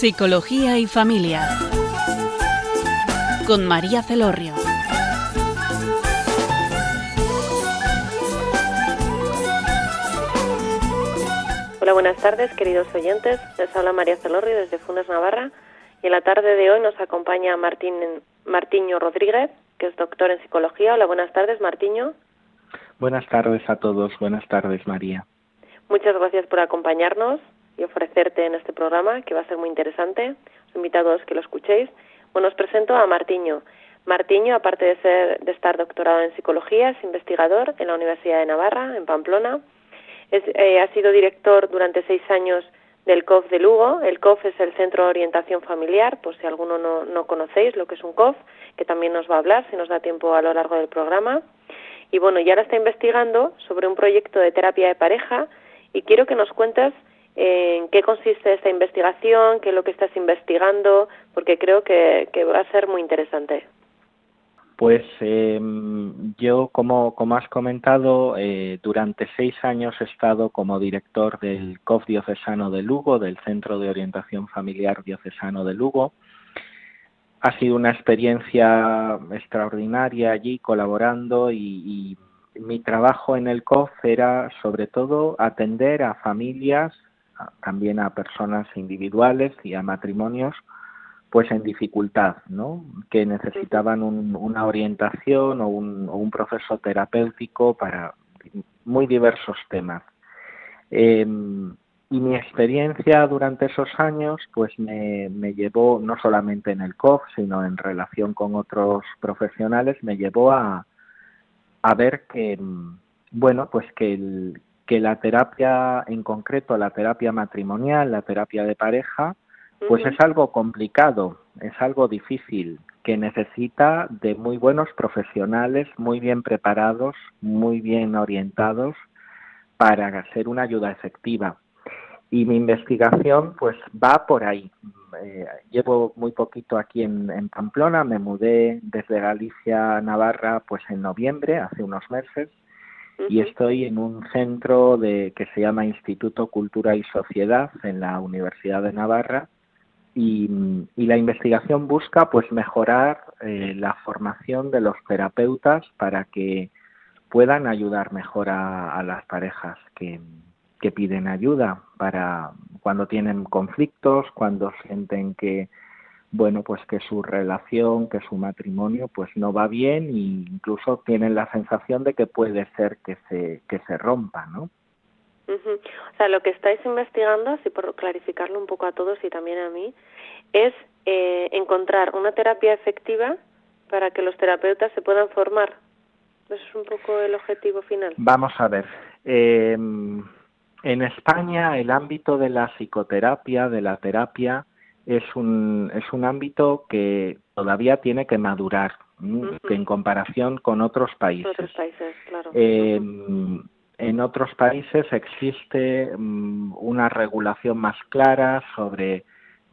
Psicología y Familia. Con María Celorrio. Hola, buenas tardes, queridos oyentes. Les habla María Celorrio desde Funes Navarra. Y en la tarde de hoy nos acompaña Martín, Martiño Rodríguez, que es doctor en psicología. Hola, buenas tardes, Martiño. Buenas tardes a todos. Buenas tardes, María. Muchas gracias por acompañarnos y ofrecerte en este programa, que va a ser muy interesante. Os invito a todos que lo escuchéis. Bueno, os presento a Martiño. Martiño, aparte de, ser, de estar doctorado en psicología, es investigador en la Universidad de Navarra, en Pamplona. Eh, ha sido director durante seis años del COF de Lugo. El COF es el Centro de Orientación Familiar, por si alguno no, no conocéis lo que es un COF, que también nos va a hablar si nos da tiempo a lo largo del programa. Y bueno, ya ahora está investigando sobre un proyecto de terapia de pareja y quiero que nos cuentes en qué consiste esta investigación, qué es lo que estás investigando, porque creo que, va a ser muy interesante. Pues eh, yo, como, has comentado, eh, durante seis años he estado como director del COF diocesano de Lugo, del Centro de Orientación Familiar Diocesano de Lugo. Ha sido una experiencia extraordinaria allí colaborando y mi trabajo en el COF era sobre todo atender a familias, también a personas individuales y a matrimonios pues en dificultad, ¿no? Que necesitaban un, una orientación o un, o un, proceso terapéutico para muy diversos temas. Eh, y mi experiencia durante esos años, pues me, me, llevó, no solamente en el COF, sino en relación con otros profesionales, me llevó a, a ver que, bueno, pues que, el, que la terapia, en concreto la terapia matrimonial, la terapia de pareja, pues es algo complicado, es algo difícil, que necesita de muy buenos profesionales, muy bien preparados, muy bien orientados para ser una ayuda efectiva. Y mi investigación pues va por ahí. Eh, llevo muy poquito aquí en, en, Pamplona, me mudé desde Galicia a Navarra pues en noviembre, hace unos meses. Y estoy en un centro de que se llama Instituto Cultura y Sociedad en la Universidad de Navarra, y, y, la investigación busca pues mejorar eh, la formación de los terapeutas para que puedan ayudar mejor a, a las parejas que, que, piden ayuda para cuando tienen conflictos, cuando sienten que bueno pues que su relación, que su matrimonio pues no va bien e incluso tienen la sensación de que puede ser que se que se rompa, ¿no? Uh -huh. O sea, lo que estáis investigando, así por clarificarlo un poco a todos y también a mí, es eh, encontrar una terapia efectiva para que los terapeutas se puedan formar. Eso es un poco el objetivo final. Vamos a ver. Eh, en España el ámbito de la psicoterapia, de la terapia, es un, es un ámbito que todavía tiene que madurar uh -huh. que en comparación con otros países. Otros países, claro. Eh, uh -huh en otros países existe um, una regulación más clara sobre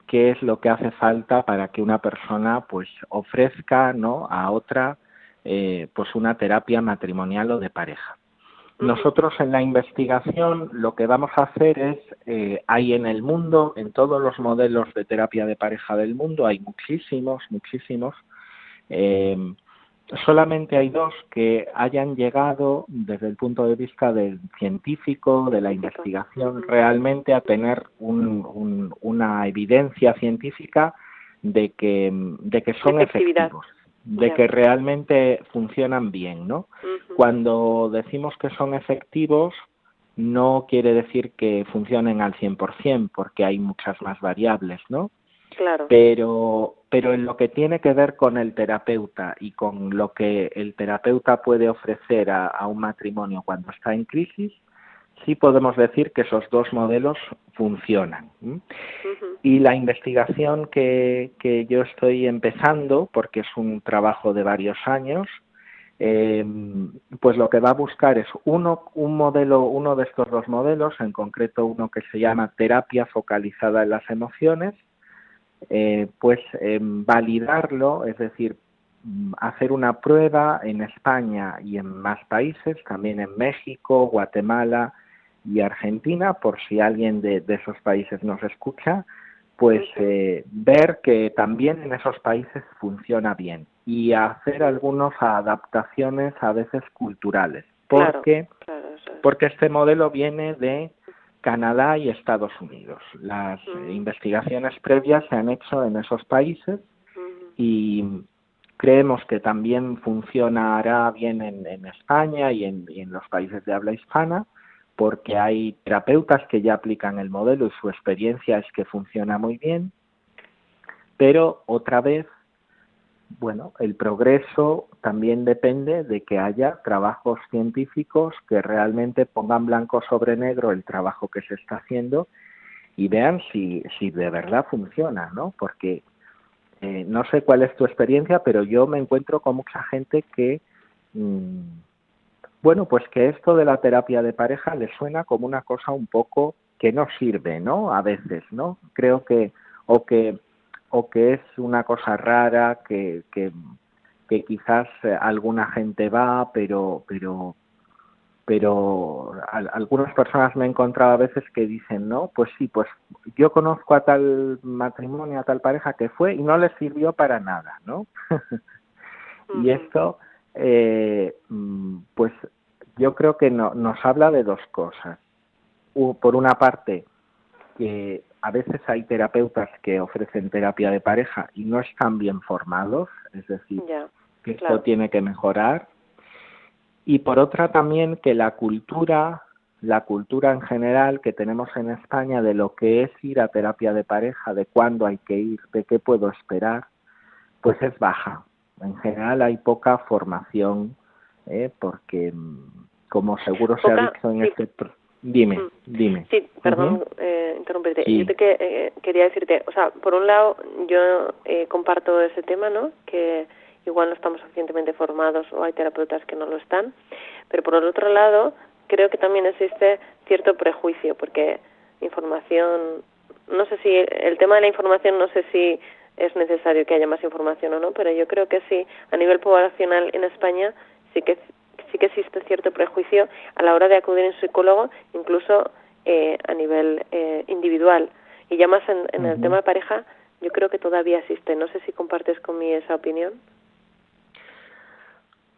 qué es lo que hace falta para que una persona pues ofrezca no a otra eh, pues una terapia matrimonial o de pareja. Nosotros en la investigación lo que vamos a hacer es, eh, hay en el mundo, en todos los modelos de terapia de pareja del mundo, hay muchísimos, muchísimos, eh, solamente hay dos que hayan llegado desde el punto de vista del científico, de la investigación, realmente a tener un, un, una evidencia científica de que, de que son efectivos, de que realmente funcionan bien, ¿no? Uh -huh. Cuando decimos que son efectivos, no quiere decir que funcionen al 100%, porque hay muchas más variables, ¿no? Claro. Pero, pero en lo que tiene que ver con el terapeuta y con lo que el terapeuta puede ofrecer a, a un matrimonio cuando está en crisis, sí podemos decir que esos dos modelos funcionan. Uh -huh. Y la investigación que, que, yo estoy empezando, porque es un trabajo de varios años, eh, pues lo que va a buscar es uno, un modelo, uno de estos dos modelos, en concreto uno que se llama terapia focalizada en las emociones, eh, pues eh, validarlo, es decir, mm, hacer una prueba en España y en más países, también en México, Guatemala y Argentina, por si alguien de, de esos países nos escucha, pues eh, ver que también en esos países funciona bien y hacer algunas adaptaciones a veces culturales. Porque, porque este modelo viene de Canadá y Estados Unidos. Las investigaciones previas se han hecho en esos países y creemos que también funcionará bien en, España y en, los países de habla hispana porque hay terapeutas que ya aplican el modelo y su experiencia es que funciona muy bien, pero otra vez, bueno, el progreso también depende de que haya trabajos científicos que realmente pongan blanco sobre negro el trabajo que se está haciendo y vean si, si de verdad funciona, ¿no? Porque eh, no sé cuál es tu experiencia, pero yo me encuentro con mucha gente que mm, bueno, pues que esto de la terapia de pareja le suena como una cosa un poco que no sirve, ¿no? A veces, ¿no? Creo que o que o que es una cosa rara que que, que quizás alguna gente va, pero pero pero algunas personas me he encontrado a veces que dicen, no, pues sí, pues yo conozco a tal matrimonio, a tal pareja que fue y no le sirvió para nada, ¿no? y esto eh, mm, pues yo creo que no, nos habla de dos cosas. Por una parte, que a veces hay terapeutas que ofrecen terapia de pareja y no están bien formados, es decir, que esto tiene que mejorar. Y por otra también que la cultura, la cultura en general que tenemos en España de lo que es ir a terapia de pareja, de cuándo hay que ir, de qué puedo esperar, pues es baja en general hay poca formación, ¿eh? porque mm, como seguro se ha dicho en este... Dime, mm. dime. Sí, perdón, eh, interrumpirte. Yo te que, eh, quería decirte, o sea, por un lado, yo eh, comparto ese tema, ¿no? Que igual no estamos suficientemente formados o hay terapeutas que no lo están, pero por el otro lado, creo que también existe cierto prejuicio, porque información, no sé si el tema de la información, no sé si es necesario que haya más información o no, pero yo creo que sí, a nivel poblacional en España sí que sí que existe cierto prejuicio a la hora de acudir a un psicólogo, incluso eh, a nivel eh, individual. Y ya más en, el tema de pareja, yo creo que todavía existe. No sé si compartes conmigo esa opinión.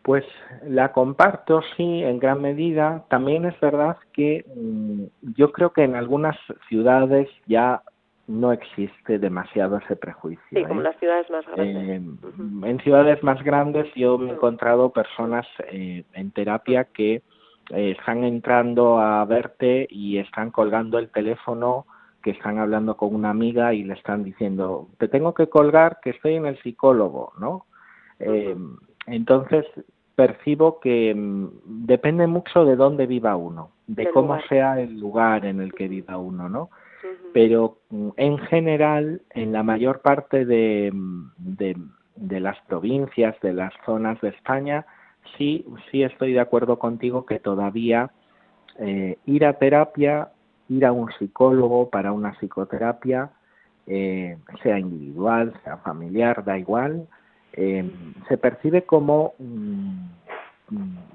Pues la comparto, sí, en gran medida. También es verdad que mm, yo creo que en algunas ciudades ya no existe demasiado ese prejuicio. Sí, como ¿eh? las ciudades más grandes. Eh, en ciudades más grandes yo me he encontrado personas eh, en terapia que están entrando a verte y están colgando el teléfono, que están hablando con una amiga y le están diciendo, te tengo que colgar que estoy en el psicólogo, ¿no? entonces percibo que mm, depende mucho de dónde viva uno, de cómo sea el lugar en el que viva uno, ¿no? Pero mm, en general, en la mayor parte de, de, las provincias, de las zonas de España, sí, sí estoy de acuerdo contigo que todavía eh, ir a terapia, ir a un psicólogo para una psicoterapia, eh, sea individual, sea familiar, da igual, eh, se percibe como, mm,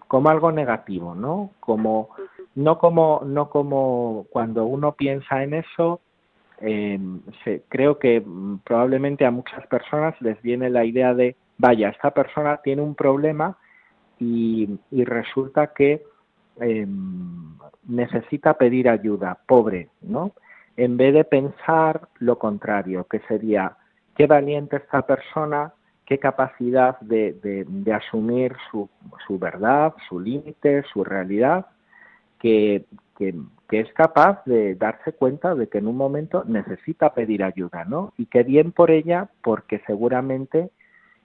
como algo negativo, ¿no? Como no como no como cuando uno piensa en eso eh, creo que mm, probablemente a muchas personas les viene la idea de vaya esta persona tiene un problema y, resulta que em, necesita pedir ayuda pobre no en vez de pensar lo contrario que sería qué valiente esta persona qué capacidad de, de, de asumir su, su verdad su límite su realidad que, que, es capaz de darse cuenta de que en un momento necesita pedir ayuda, ¿no? Y que bien por ella, porque seguramente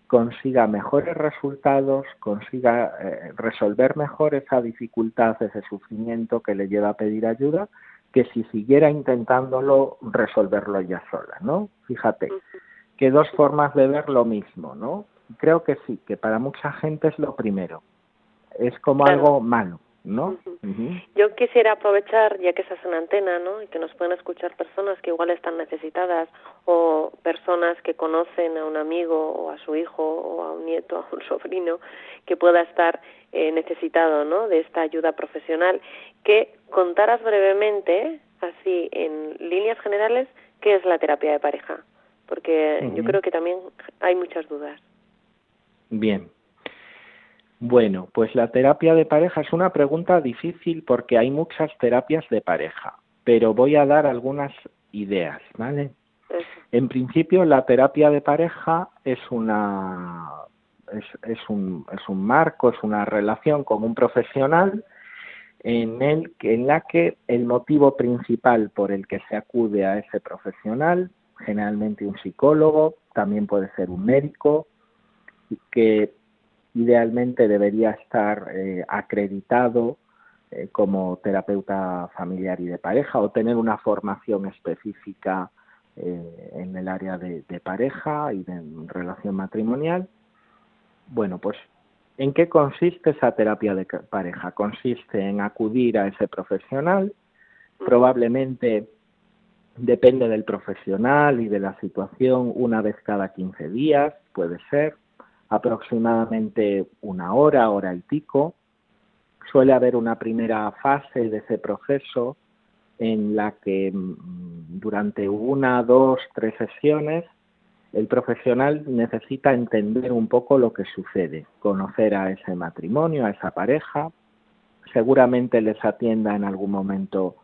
consiga mejores resultados, consiga eh, resolver mejor esa dificultad, ese sufrimiento que le lleva a pedir ayuda, que si siguiera intentándolo resolverlo ella sola, ¿no? Fíjate, que dos formas de ver lo mismo, ¿no? Creo que sí, que para mucha gente es lo primero, es como algo malo, ¿no? Yo quisiera aprovechar, ya que estás en antena, ¿no? Y que nos pueden escuchar personas que igual están necesitadas o personas que conocen a un amigo o a su hijo o a un nieto, a un sobrino que pueda estar eh, necesitado, ¿no? De esta ayuda profesional, que contaras brevemente, así en líneas generales, ¿qué es la terapia de pareja? Porque yo creo que también hay muchas dudas. Bien. Bueno, pues la terapia de pareja es una pregunta difícil porque hay muchas terapias de pareja, pero voy a dar algunas ideas, ¿vale? En principio, la terapia de pareja es una es, es, un, es un marco, es una relación con un profesional en, el, en la que el motivo principal por el que se acude a ese profesional, generalmente un psicólogo, también puede ser un médico, que idealmente debería estar eh, acreditado eh, como terapeuta familiar y de pareja o tener una formación específica eh, en el área de, pareja y de relación matrimonial. Bueno, pues ¿en qué consiste esa terapia de pareja? Consiste en acudir a ese profesional, probablemente depende del profesional y de la situación, una vez cada 15 días, puede ser, aproximadamente una hora, hora y pico. Suele haber una primera fase de ese proceso en la que mm, durante una, dos, tres sesiones el profesional necesita entender un poco lo que sucede, conocer a ese matrimonio, a esa pareja, seguramente les atienda en algún momento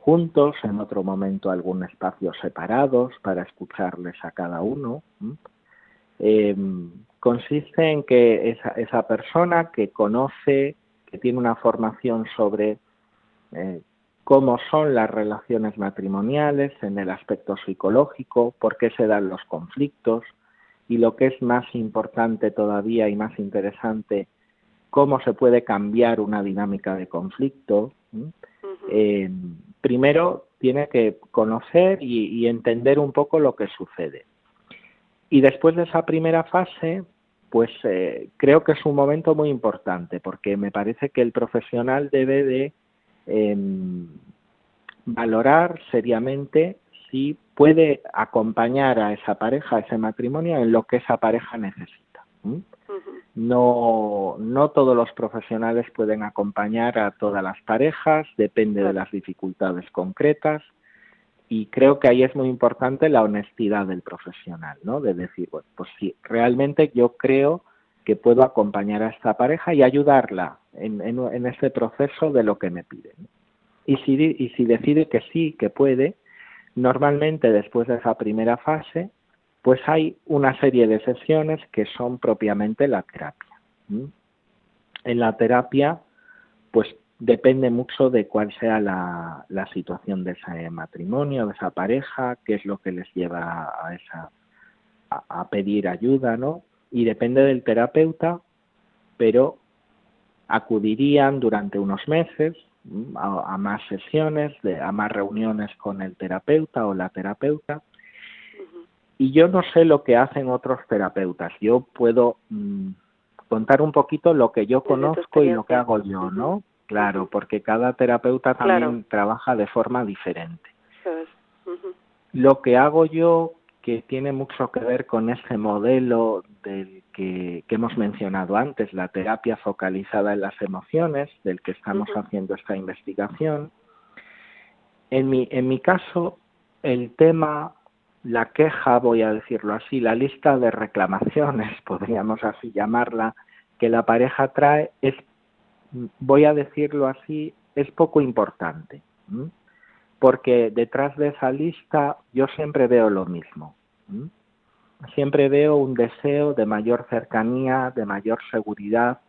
juntos, en otro momento algún espacio separados para escucharles a cada uno consiste en que esa, esa persona que conoce, que tiene una formación sobre eh, cómo son las relaciones matrimoniales en el aspecto psicológico, por qué se dan los conflictos y lo que es más importante todavía y más interesante, cómo se puede cambiar una dinámica de conflicto. Eh, primero tiene que conocer y entender un poco lo que sucede. Y después de esa primera fase, pues eh, creo que es un momento muy importante porque me parece que el profesional debe de em, valorar seriamente si puede acompañar a esa pareja, a ese matrimonio, en lo que esa pareja necesita. No, no todos los profesionales pueden acompañar a todas las parejas, depende de las dificultades concretas y creo que ahí es muy importante la honestidad del profesional, ¿no? De decir, bueno, pues sí, realmente yo creo que puedo acompañar a esta pareja y ayudarla en, en, este proceso de lo que me piden. Y si, y si decide que sí, que puede, normalmente después de esa primera fase, pues hay una serie de sesiones que son propiamente la terapia. En la terapia, pues depende mucho de cuál sea la, situación de ese matrimonio, de esa pareja, qué es lo que les lleva a esa a, pedir ayuda, ¿no? Y depende del terapeuta, pero acudirían durante unos meses a, más sesiones, de, a más reuniones con el terapeuta o la terapeuta. Y yo no sé lo que hacen otros terapeutas. Yo puedo mm, contar un poquito lo que yo conozco y lo que hago yo, ¿no? Claro, porque cada terapeuta también trabaja de forma diferente. Lo que hago yo, que tiene mucho que ver con ese modelo del que, hemos mencionado antes, la terapia focalizada en las emociones, del que estamos haciendo esta investigación. En mi, en mi caso, el tema, la queja, voy a decirlo así, la lista de reclamaciones, podríamos así llamarla, que la pareja trae es voy a decirlo así, es poco importante, porque detrás de esa lista yo siempre veo lo mismo. Siempre veo un deseo de mayor cercanía, de mayor seguridad,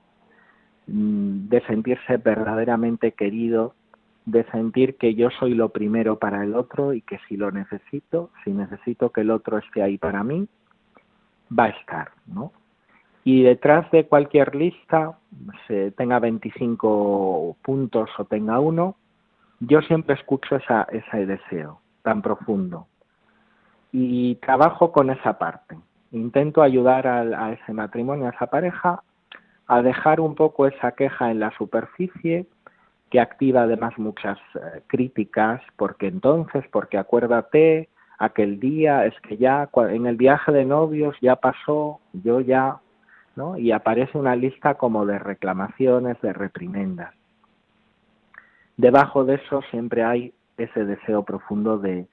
mm, de sentirse verdaderamente querido, de sentir que yo soy lo primero para el otro y que si lo necesito, si necesito que el otro esté ahí para mí, va a estar, ¿no? Y detrás de cualquier lista, tenga 25 puntos o tenga uno, yo siempre escucho esa, ese deseo tan profundo y trabajo con esa parte. Intento ayudar a, ese matrimonio, a esa pareja, a dejar un poco esa queja en la superficie, que activa además muchas eh, críticas, porque entonces, porque acuérdate, aquel día, es que ya en el viaje de novios ya pasó, yo ya y aparece una lista como de reclamaciones, de reprimendas. Debajo de eso siempre hay ese deseo profundo de,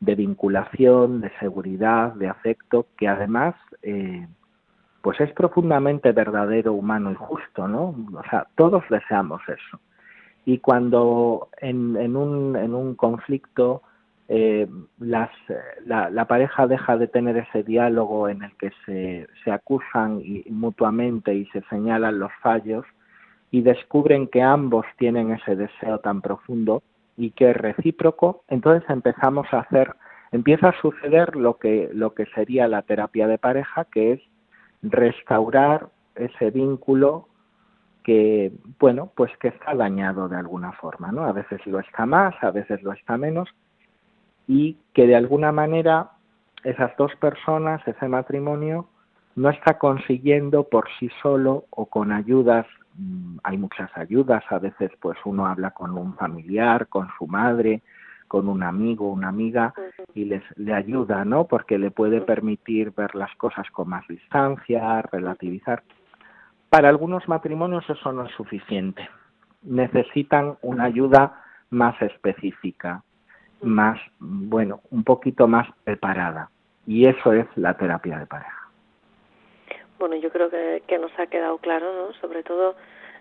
de vinculación, de seguridad, de afecto, que además eh, pues es profundamente verdadero, humano y justo, ¿no? O sea, todos deseamos eso. Y cuando en, en, un, en un conflicto eh, las, la, la, pareja deja de tener ese diálogo en el que se, se acusan mutuamente y se señalan los fallos y descubren que ambos tienen ese deseo tan profundo y que es recíproco, entonces empezamos a hacer, empieza a suceder lo que, lo que sería la terapia de pareja, que es restaurar ese vínculo que, bueno, pues que está dañado de alguna forma, ¿no? A veces lo está más, a veces lo está menos, y que de alguna manera esas dos personas, ese matrimonio, no está consiguiendo por sí solo o con ayudas, mm, hay muchas ayudas, a veces pues uno habla con un familiar, con su madre, con un amigo, una amiga y les le ayuda, ¿no? Porque le puede permitir ver las cosas con más distancia, relativizar. Para algunos matrimonios eso no es suficiente. Necesitan una ayuda más específica, más, bueno, un poquito más preparada. Y eso es la terapia de pareja. Bueno, yo creo que, que nos ha quedado claro, ¿no? Sobre todo,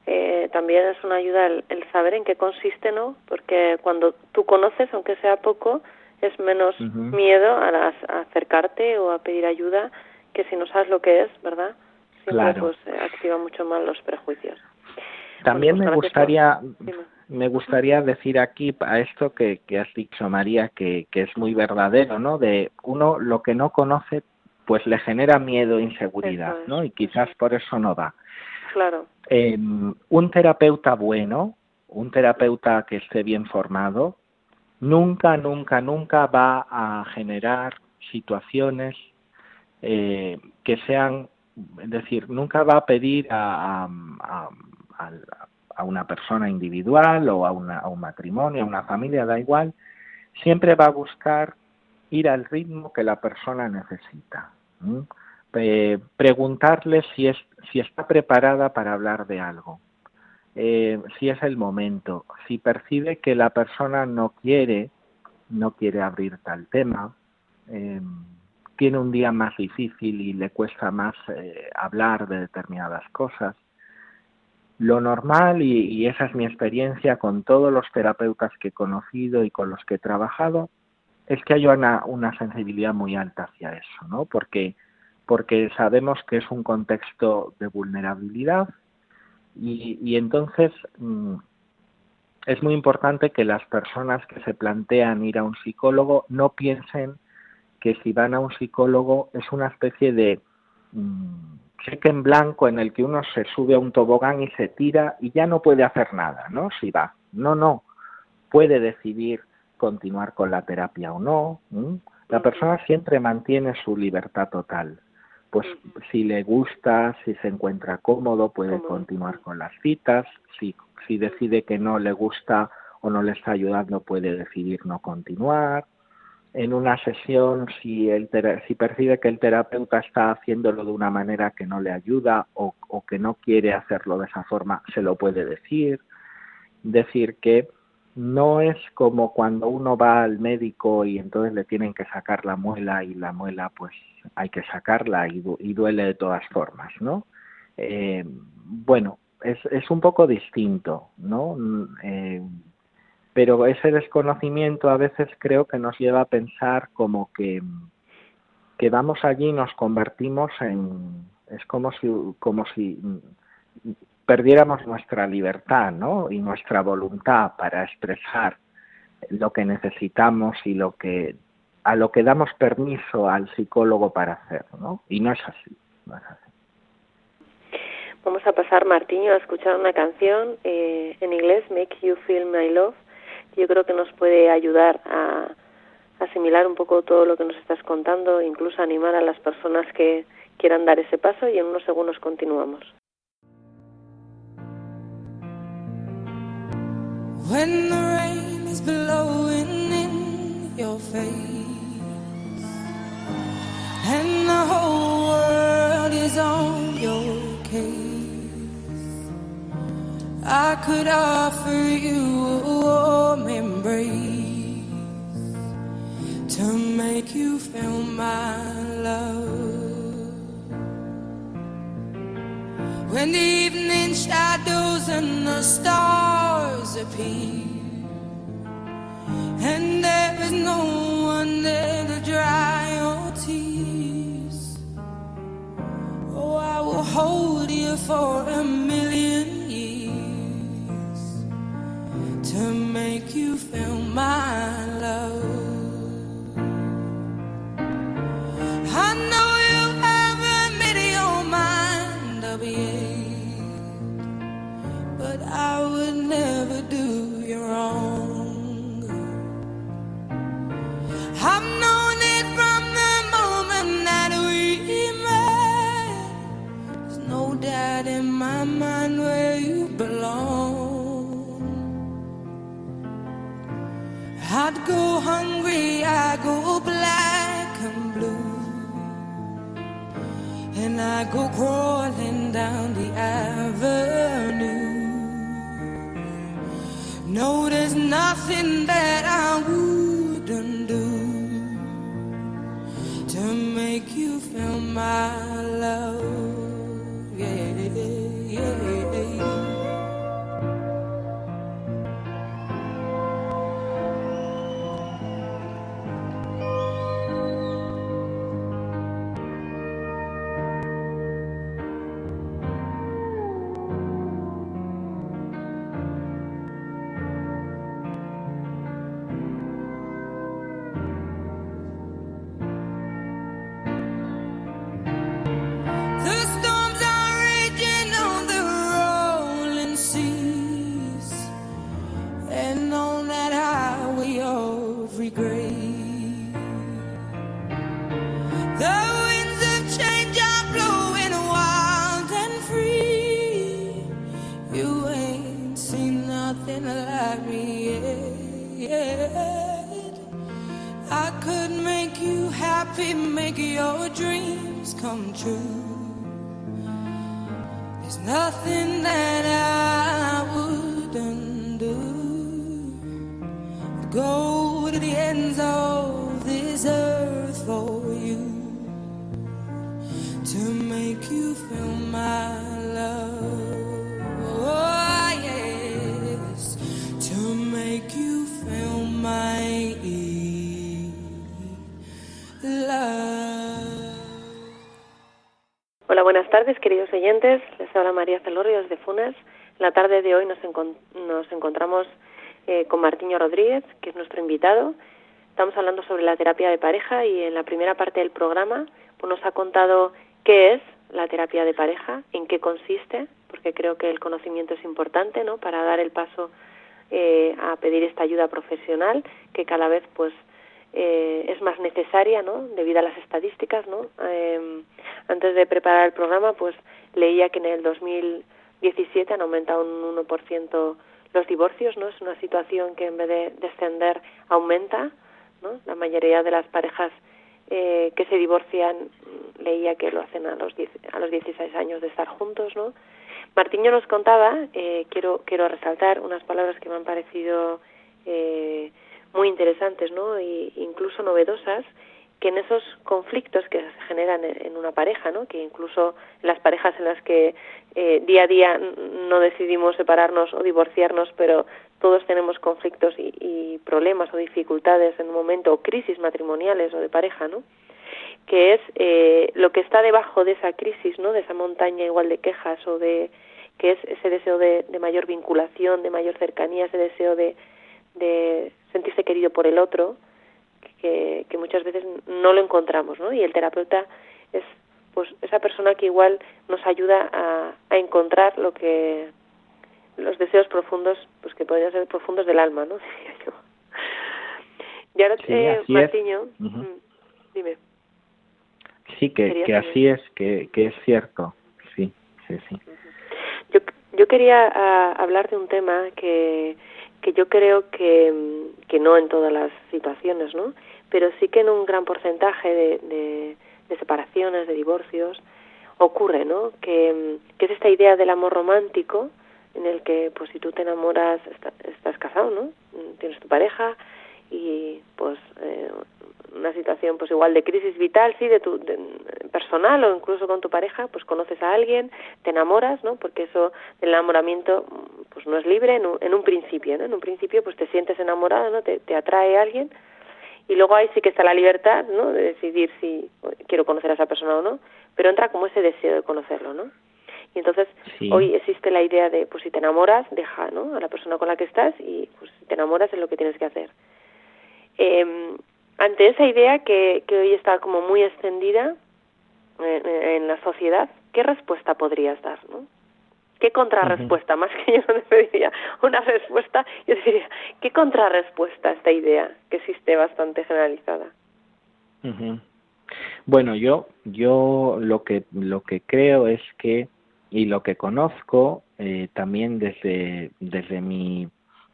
eh, también es una ayuda el, saber en qué consiste, ¿no? Porque cuando tú conoces, aunque sea poco, es menos miedo a, acercarte o a pedir ayuda que si no sabes lo que es, ¿verdad? Siempre pues eh, activa mucho más los prejuicios. También me gustaría me gustaría decir aquí a esto que, que has dicho María que, que es muy verdadero, ¿no? De uno lo que no conoce pues le genera miedo e inseguridad, ¿no? Y quizás por eso no va. Claro. Eh, un terapeuta bueno, un terapeuta que esté bien formado, nunca, nunca, nunca va a generar situaciones eh, que sean, es decir, nunca va a pedir a, a, a una persona individual o a, a, un matrimonio, a una familia, da igual, siempre va a buscar ir al ritmo que la persona necesita. Preguntarle si, es, si está preparada para hablar de algo, eh, si es el momento, si percibe que la persona no quiere, no quiere abrir tal tema, eh, tiene un día más difícil y le cuesta más eh, hablar de determinadas cosas. Lo normal, y, esa es mi experiencia con todos los terapeutas que he conocido y con los que he trabajado, es que hay una, una sensibilidad muy alta hacia eso, ¿no? Porque, porque sabemos que es un contexto de vulnerabilidad y, y entonces mm, es muy importante que las personas que se plantean ir a un psicólogo no piensen que si van a un psicólogo es una especie de mm, cheque en blanco en el que uno se sube a un tobogán y se tira y ya no puede hacer nada, ¿no? Si va. No, no. Puede decidir continuar con la terapia o no. La persona siempre mantiene su libertad total. Pues si le gusta, si se encuentra cómodo, puede continuar con las citas. Si, si decide que no le gusta o no le está ayudando, puede decidir no continuar. En una sesión, si, el, si percibe que el terapeuta está haciéndolo de una manera que no le ayuda o, o que no quiere hacerlo de esa forma, se lo puede decir. Decir que no es como cuando uno va al médico y entonces le tienen que sacar la muela y la muela pues hay que sacarla y, y duele de todas formas, ¿no? Eh, bueno, es, es un poco distinto, ¿no? Eh, pero ese desconocimiento a veces creo que nos lleva a pensar como que, que vamos allí y nos convertimos en, es como si, como si perdiéramos nuestra libertad ¿no? y nuestra voluntad para expresar lo que necesitamos y lo que a lo que damos permiso al psicólogo para hacer, ¿no? Y no es así. Vamos a pasar, Martiño, a escuchar una canción eh, en inglés, Make You Feel My Love. Yo creo que nos puede ayudar a asimilar un poco todo lo que nos estás contando, incluso animar a las personas que quieran dar ese paso y en unos segundos continuamos. When the rain is blowing in your face and the whole world is on I could offer you a warm embrace to make you feel my love. When the evening shadows and the stars appear, and there is no one there to dry your tears, oh, I will hold you for a million to make you feel my love. I know you haven't made your mind up yet, but I would never do you wrong. I've known it from the moment that we met. There's no doubt in my mind where you belong. I'd go hungry, I'd go black and blue. And I'd go crawling down the avenue. No, there's nothing that I wouldn't do to make you feel my love. Buenas tardes, queridos oyentes. Les habla María Celorio desde Funes. En la tarde de hoy nos, nos encontramos eh, con Martiño Rodríguez, que es nuestro invitado. Estamos hablando sobre la terapia de pareja y en la primera parte del programa pues nos ha contado qué es la terapia de pareja, en qué consiste, porque creo que el conocimiento es importante, ¿no? Para dar el paso eh, a pedir esta ayuda profesional que cada vez pues eh, es más necesaria, ¿no? Debido a las estadísticas, ¿no? Eh, antes de preparar el programa, pues leía que en el 2017 han aumentado un 1% los divorcios, ¿no? Es una situación que en vez de descender aumenta, ¿no? La mayoría de las parejas eh, que se divorcian leía que lo hacen a los 10, a los 16 años de estar juntos, ¿no? Martiño nos contaba, eh, quiero quiero resaltar unas palabras que me han parecido eh, muy interesantes, ¿no? Y incluso novedosas, que en esos conflictos que se generan en, una pareja, ¿no? Que incluso las parejas en las que eh, día a día no decidimos separarnos o divorciarnos, pero todos tenemos conflictos y, y problemas o dificultades en un momento, o crisis matrimoniales o de pareja, ¿no? que es eh, lo que está debajo de esa crisis, ¿no? De esa montaña igual de quejas o de que es ese deseo de, de mayor vinculación, de mayor cercanía, ese deseo de, de sentirse querido por el otro, que, que muchas veces no lo encontramos, ¿no? Y el terapeuta es pues esa persona que igual nos ayuda a, a encontrar lo que los deseos profundos, pues que podrían ser profundos del alma, ¿no? Y ahora, Sí, eh. Martiño, mm, dime. Sí, que, que así es, que, que es cierto. Sí, sí, sí. Yo, yo quería ah, hablar de un tema que, que yo creo que, que no en todas las situaciones, ¿no? Pero sí que en un gran porcentaje de, de, separaciones, de divorcios, ocurre, ¿no? Que, que es esta idea del amor romántico en el que, pues, si tú te enamoras, está- estás casado, ¿no? Tienes tu pareja y, pues, eh, una situación, pues, igual de crisis vital, sí, de tu de- personal o incluso con tu pareja, pues, conoces a alguien, te enamoras, ¿no? Porque eso del enamoramiento, pues no es libre en un, en un principio, ¿no? En un principio pues te sientes enamorado, ¿no? Te, te atrae a alguien y luego ahí sí que está la libertad, ¿no? De decidir si quiero conocer a esa persona o no, pero entra como ese deseo de conocerlo, ¿no? Y entonces hoy existe la idea de, pues si te enamoras, deja, ¿no? A la persona con la que estás y pues si te enamoras es lo que tienes que hacer. Eh, ante esa idea que, que hoy está como muy extendida en, en la sociedad, ¿qué respuesta podrías dar, no? ¿Qué contrarrespuesta? Más que yo no le pediría una respuesta, yo diría, ¿qué contrarrespuesta a esta idea que existe bastante generalizada? Bueno, yo, yo lo que, lo que creo es que, y lo que conozco eh, también desde, desde mi,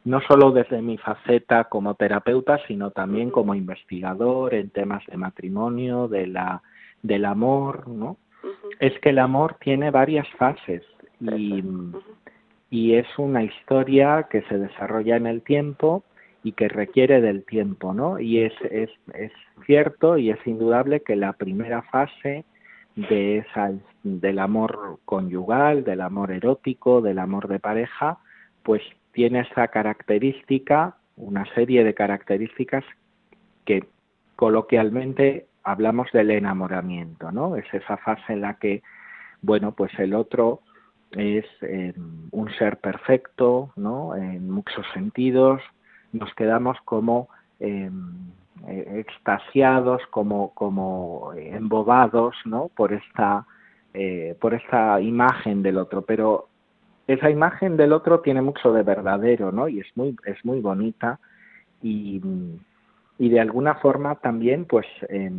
no solo desde mi faceta como terapeuta, sino también como investigador en temas de matrimonio, de la, del amor, ¿no? Es que el amor tiene varias fases y, y es una historia que se desarrolla en el tiempo y que requiere del tiempo, ¿no? Y es, es, es cierto y es indudable que la primera fase de esa, del amor conyugal, del amor erótico, del amor de pareja, pues tiene esa característica, una serie de características que coloquialmente hablamos del enamoramiento, ¿no? Es esa fase en la que, bueno, pues el otro es eh, un ser perfecto, ¿no? En muchos sentidos, nos quedamos como eh, extasiados, como, como embobados, ¿no? Por esta, eh, por esta imagen del otro, pero esa imagen del otro tiene mucho de verdadero, ¿no? Y es muy, es muy bonita y, y de alguna forma también, pues, eh,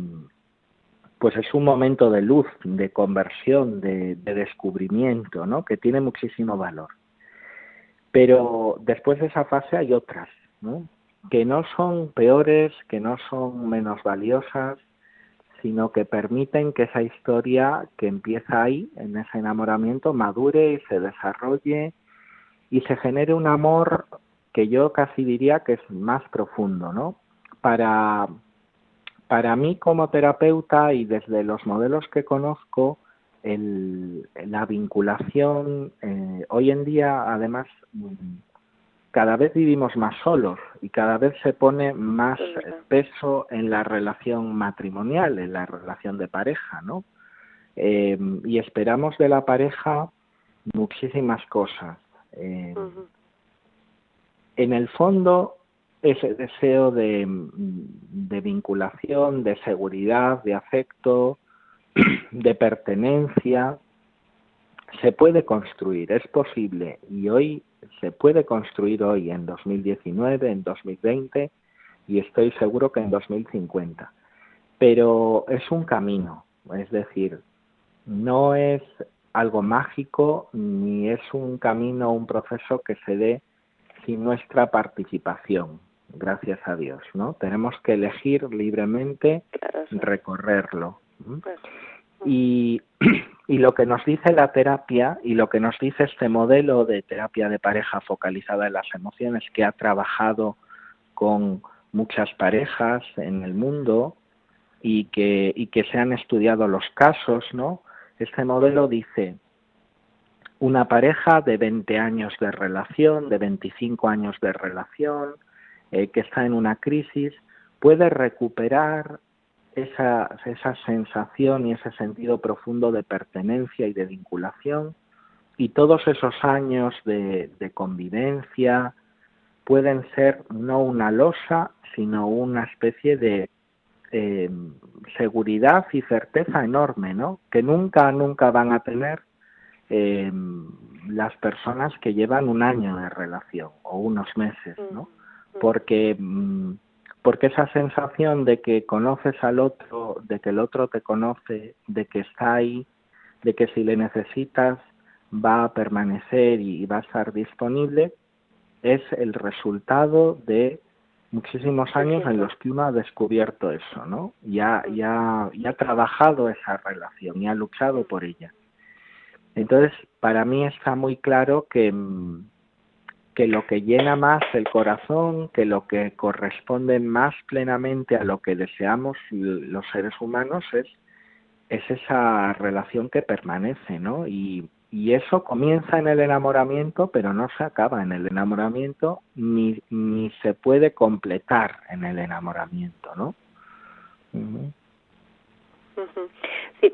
pues es un momento de luz, de conversión, de, descubrimiento, ¿no? Que tiene muchísimo valor. Pero después de esa fase hay otras, ¿no? Que no son peores, que no son menos valiosas, sino que permiten que esa historia que empieza ahí, en ese enamoramiento, madure y se desarrolle y se genere un amor que yo casi diría que es más profundo, ¿no? Para para mí como terapeuta y desde los modelos que conozco, la vinculación, eh, hoy en día además cada vez vivimos más solos y cada vez se pone más peso en la relación matrimonial, en la relación de pareja, ¿no? Eh, y esperamos de la pareja muchísimas cosas. Eh, en el fondo, ese deseo de, vinculación, de seguridad, de afecto, de pertenencia, se puede construir, es posible y hoy se puede construir hoy en 2019, en 2020 y estoy seguro que en 2050. Pero es un camino, es decir, no es algo mágico ni es un camino, un proceso que se dé sin nuestra participación gracias a Dios, ¿no? Tenemos que elegir libremente recorrerlo. Y, y lo que nos dice la terapia y lo que nos dice este modelo de terapia de pareja focalizada en las emociones que ha trabajado con muchas parejas en el mundo y que, y que se han estudiado los casos, ¿no? Este modelo dice, una pareja de 20 años de relación, de 25 años de relación, eh, que está en una crisis puede recuperar esa, esa sensación y ese sentido profundo de pertenencia y de vinculación y todos esos años de, convivencia pueden ser no una losa, sino una especie de eh, seguridad y certeza enorme, ¿no? Que nunca, nunca van a tener eh, las personas que llevan un año de relación o unos meses, ¿no? porque mm, porque esa sensación de que conoces al otro, de que el otro te conoce, de que está ahí, de que si le necesitas va a permanecer y va a estar disponible, es el resultado de muchísimos años en los que uno ha descubierto eso, ¿no? Ya, ya, ya ha trabajado esa relación y ha luchado por ella. Entonces, para mí está muy claro que, mm, que lo que llena más el corazón, que lo que corresponde más plenamente a lo que deseamos los seres humanos es, es esa relación que permanece, ¿no? Y, eso comienza en el enamoramiento, pero no se acaba en el enamoramiento ni, ni se puede completar en el enamoramiento, ¿no? Sí,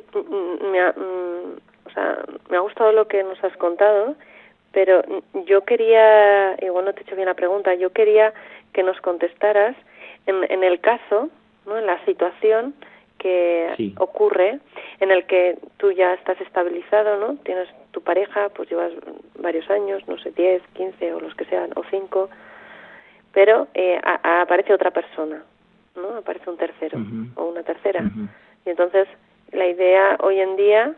me ha, mm, o sea, me ha gustado lo que nos has contado, pero yo quería, igual no te he hecho bien la pregunta, yo quería que nos contestaras en, en el caso, ¿no? en la situación que ocurre en el que tú ya estás estabilizado, ¿no? Tienes tu pareja, pues llevas varios años, no sé, 10, 15 o los que sean, o 5, pero eh, aparece otra persona, ¿no? Aparece un tercero o una tercera. Y entonces la idea hoy en día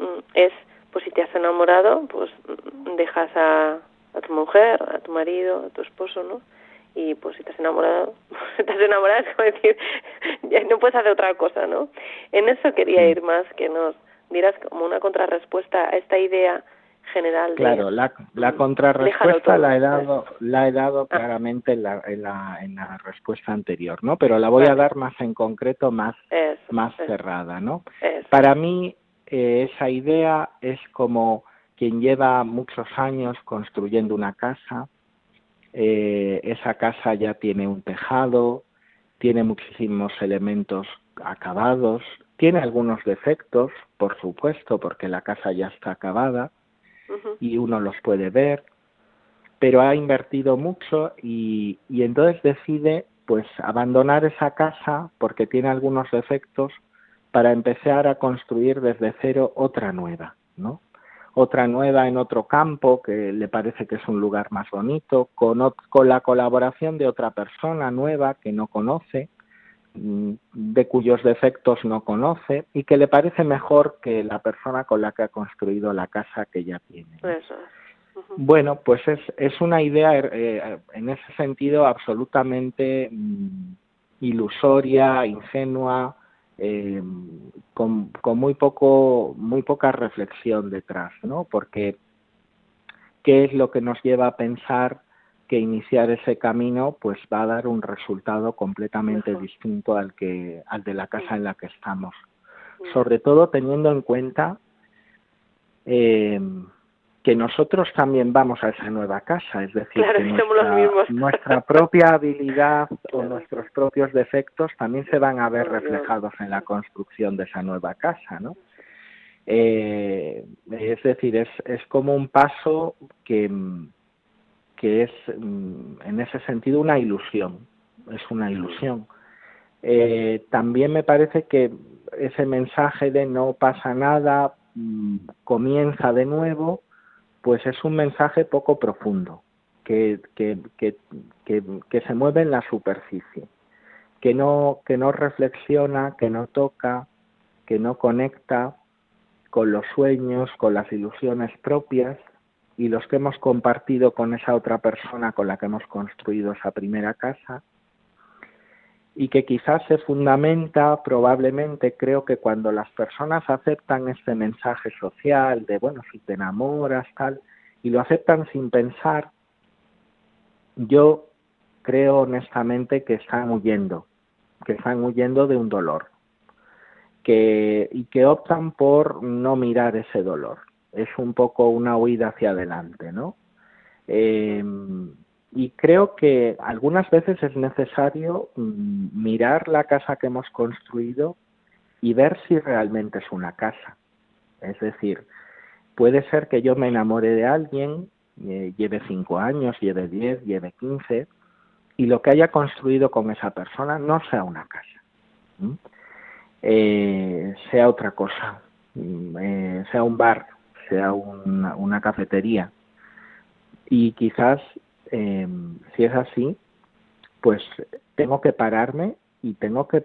mm, es, pues si te has enamorado, pues mm, dejas a, a tu mujer, a tu marido, a tu esposo, ¿no? y pues si te has enamorado, te has enamorado es como decir, ya no puedes hacer otra cosa, ¿no? En eso quería ir más, que nos dieras como una contrarrespuesta a esta idea general. Claro, la, la contrarrespuesta la he dado, la he dado ah. claramente en la, en, la, en la respuesta anterior, ¿no? Pero la voy a dar más en concreto, más, más cerrada, ¿no? Para mí, eh, esa idea es como quien lleva muchos años construyendo una casa, eh, esa casa ya tiene un tejado, tiene muchísimos elementos acabados, tiene algunos defectos, por supuesto, porque la casa ya está acabada y uno los puede ver, pero ha invertido mucho y, y entonces decide pues abandonar esa casa porque tiene algunos defectos para empezar a construir desde cero otra nueva, ¿no? otra nueva en otro campo que le parece que es un lugar más bonito, con, con la colaboración de otra persona nueva que no conoce, mm, de cuyos defectos no conoce y que le parece mejor que la persona con la que ha construido la casa que ya tiene. Bueno, pues es, es una idea eh, en ese sentido absolutamente mm, ilusoria, ingenua, eh, con, con, muy poco muy poca reflexión detrás no porque qué es lo que nos lleva a pensar que iniciar ese camino pues va a dar un resultado completamente distinto al que al de la casa en la que estamos sobre todo teniendo en cuenta eh, que nosotros también vamos a esa nueva casa, es decir, que nuestra, propia habilidad o nuestros propios defectos también se van a ver reflejados en la construcción de esa nueva casa, ¿no? Eh, es decir, es, es como un paso que, que es mm, en ese sentido una ilusión, es una ilusión. Eh, también me parece que ese mensaje de no pasa nada, mm, comienza de nuevo, pues es un mensaje poco profundo, que, que, que, se mueve en la superficie, que no, que no reflexiona, que no toca, que no conecta con los sueños, con las ilusiones propias y los que hemos compartido con esa otra persona con la que hemos construido esa primera casa y que quizás se fundamenta probablemente, creo que cuando las personas aceptan este mensaje social de, bueno, si te enamoras, tal, y lo aceptan sin pensar, yo creo honestamente que están huyendo, que están huyendo de un dolor, que, y que optan por no mirar ese dolor. Es un poco una huida hacia adelante, ¿no? Eh, y creo que algunas veces es necesario mm, mirar la casa que hemos construido y ver si realmente es una casa. Es decir, puede ser que yo me enamore de alguien, eh, lleve cinco años, lleve diez, lleve quince, y lo que haya construido con esa persona no sea una casa, eh, sea otra cosa, mm, eh, sea un bar, sea una cafetería. Y quizás eh, si es así, pues tengo que pararme y tengo que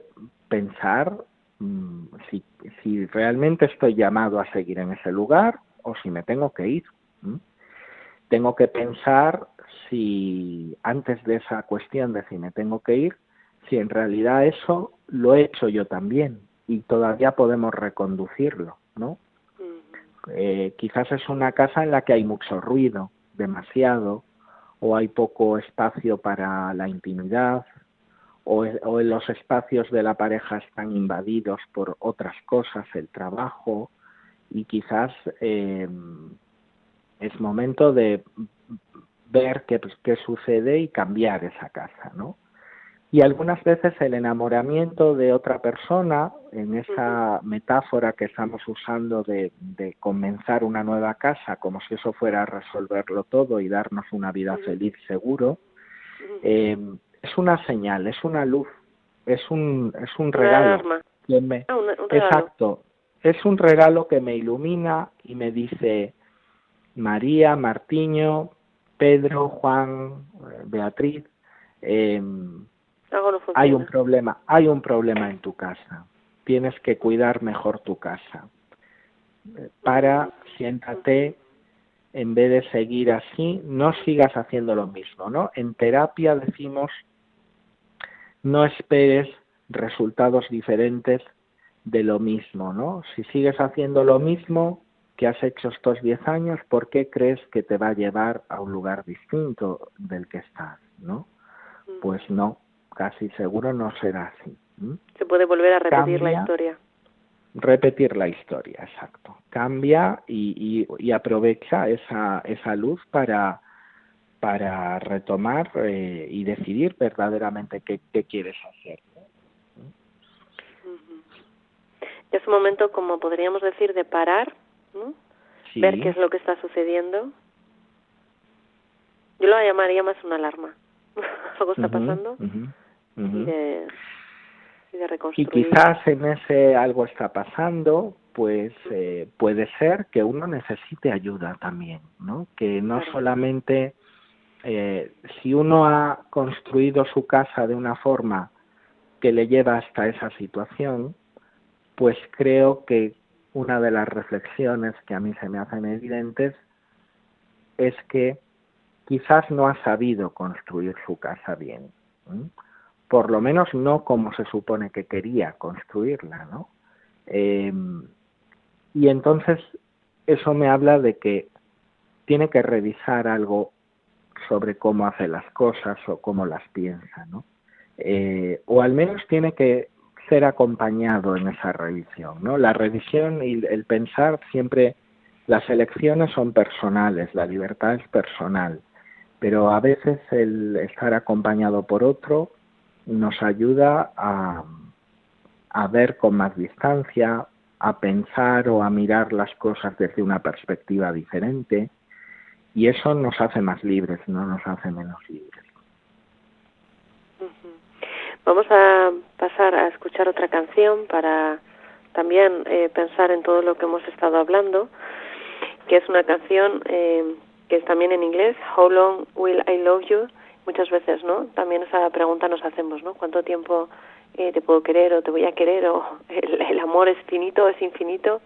pensar mm, si, si, realmente estoy llamado a seguir en ese lugar o si me tengo que ir. Tengo que pensar si antes de esa cuestión de si me tengo que ir, si en realidad eso lo he hecho yo también y todavía podemos reconducirlo, ¿no? Eh, quizás es una casa en la que hay mucho ruido, demasiado, o hay poco espacio para la intimidad o, los espacios de la pareja están invadidos por otras cosas, el trabajo, y quizás eh, es momento de ver qué sucede y cambiar esa casa, ¿no? Y algunas veces el enamoramiento de otra persona, en esa metáfora que estamos usando de, de, comenzar una nueva casa, como si eso fuera resolverlo todo y darnos una vida feliz seguro, eh, es una señal, es una luz, es un, es un regalo. Que me, Ah, un- un regalo. Exacto, es un regalo que me ilumina y me dice María, Martiño, Pedro, Juan, eh, Beatriz, eh, Algo no funciona. hay un problema, hay un problema en tu casa. Tienes que cuidar mejor tu casa. Eh, Para, siéntate, en vez de seguir así, no sigas haciendo lo mismo, ¿no? En terapia decimos no esperes resultados diferentes de lo mismo, ¿no? Si sigues haciendo lo mismo que has hecho estos 10 años, ¿por qué crees que te va a llevar a un lugar distinto del que estás, ¿no? Pues no, casi seguro no será así. Se puede volver a repetir la historia. Repetir la historia, exacto. Cambia y, y, y aprovecha esa, esa luz para, para retomar eh, y decidir verdaderamente qué, qué quieres hacer. es un momento, como podríamos decir, de parar, ¿no? Sí, ver qué es lo que está sucediendo. Yo lo llamaría más una alarma. Algo está pasando y, y de Y reconstruir. quizás en ese algo está pasando, pues eh, puede ser que uno necesite ayuda también, ¿no? Que no Claro. solamente eh, si uno ha construido su casa de una forma que le lleva hasta esa situación, pues creo que una de las reflexiones que a mí se me hacen evidentes es que quizás no ha sabido construir su casa bien. ¿m? Por lo menos no como se supone que quería construirla, ¿no? Eh, y entonces eso me habla de que tiene que revisar algo sobre cómo hace las cosas o cómo las piensa, ¿no? Eh, o al menos tiene que ser acompañado en esa revisión, ¿no? La revisión y el pensar siempre, las elecciones son personales, la libertad es personal, pero a veces el estar acompañado por otro nos ayuda a, a ver con más distancia, a pensar o a mirar las cosas desde una perspectiva diferente y eso nos hace más libres, no nos hace menos libres. Vamos a pasar a escuchar otra canción para también eh, pensar en todo lo que hemos estado hablando, que es una canción eh, que es también en inglés, How Long Will I Love You? Muchas veces, ¿no? También esa pregunta nos hacemos, ¿no? ¿Cuánto tiempo eh, te puedo querer o te voy a querer o el, el amor es finito, es infinito?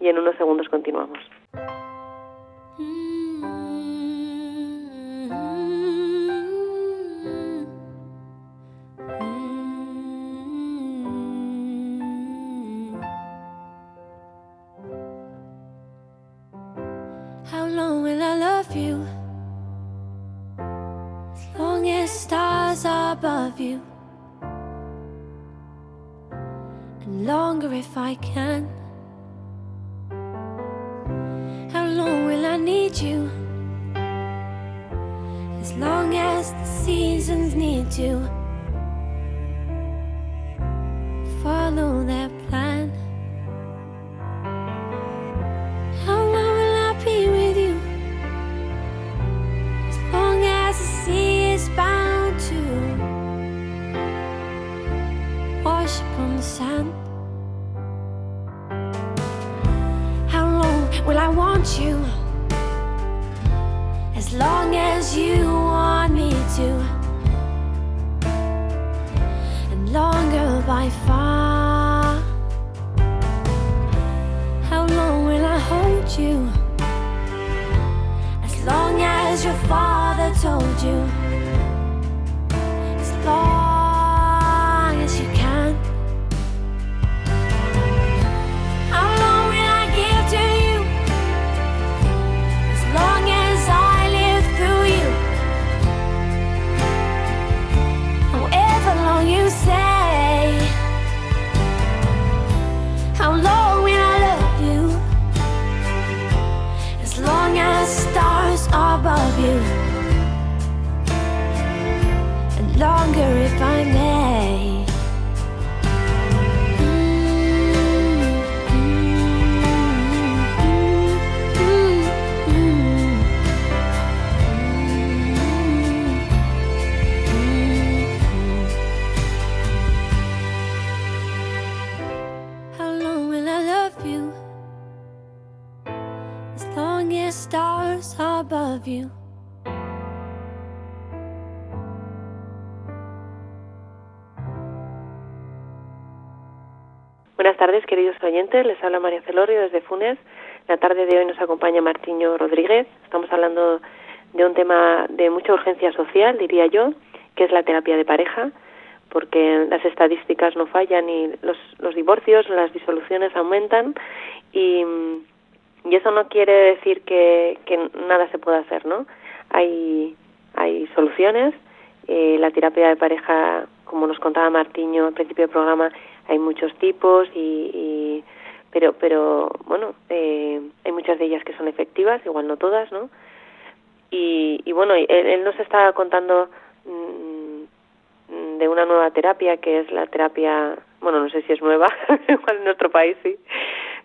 Y en unos segundos continuamos. And longer if I can. How long will I need you? As long as the seasons need to stars above you. Buenas tardes, queridos oyentes. Les habla María Celorio desde Funes. La tarde de hoy nos acompaña Martiño Rodríguez. Estamos hablando de un tema de mucha urgencia social, diría yo, que es la terapia de pareja, porque las estadísticas no fallan y los, los divorcios, las disoluciones aumentan y, y eso no quiere decir que, nada se pueda hacer, ¿no? Hay, hay soluciones. Eh, la terapia de pareja, como nos contaba Martiño al principio del programa, hay muchos tipos y, y pero pero bueno eh, hay muchas de ellas que son efectivas igual no todas no y, y bueno él, él nos está contando mm, de una nueva terapia que es la terapia bueno no sé si es nueva igual en nuestro país sí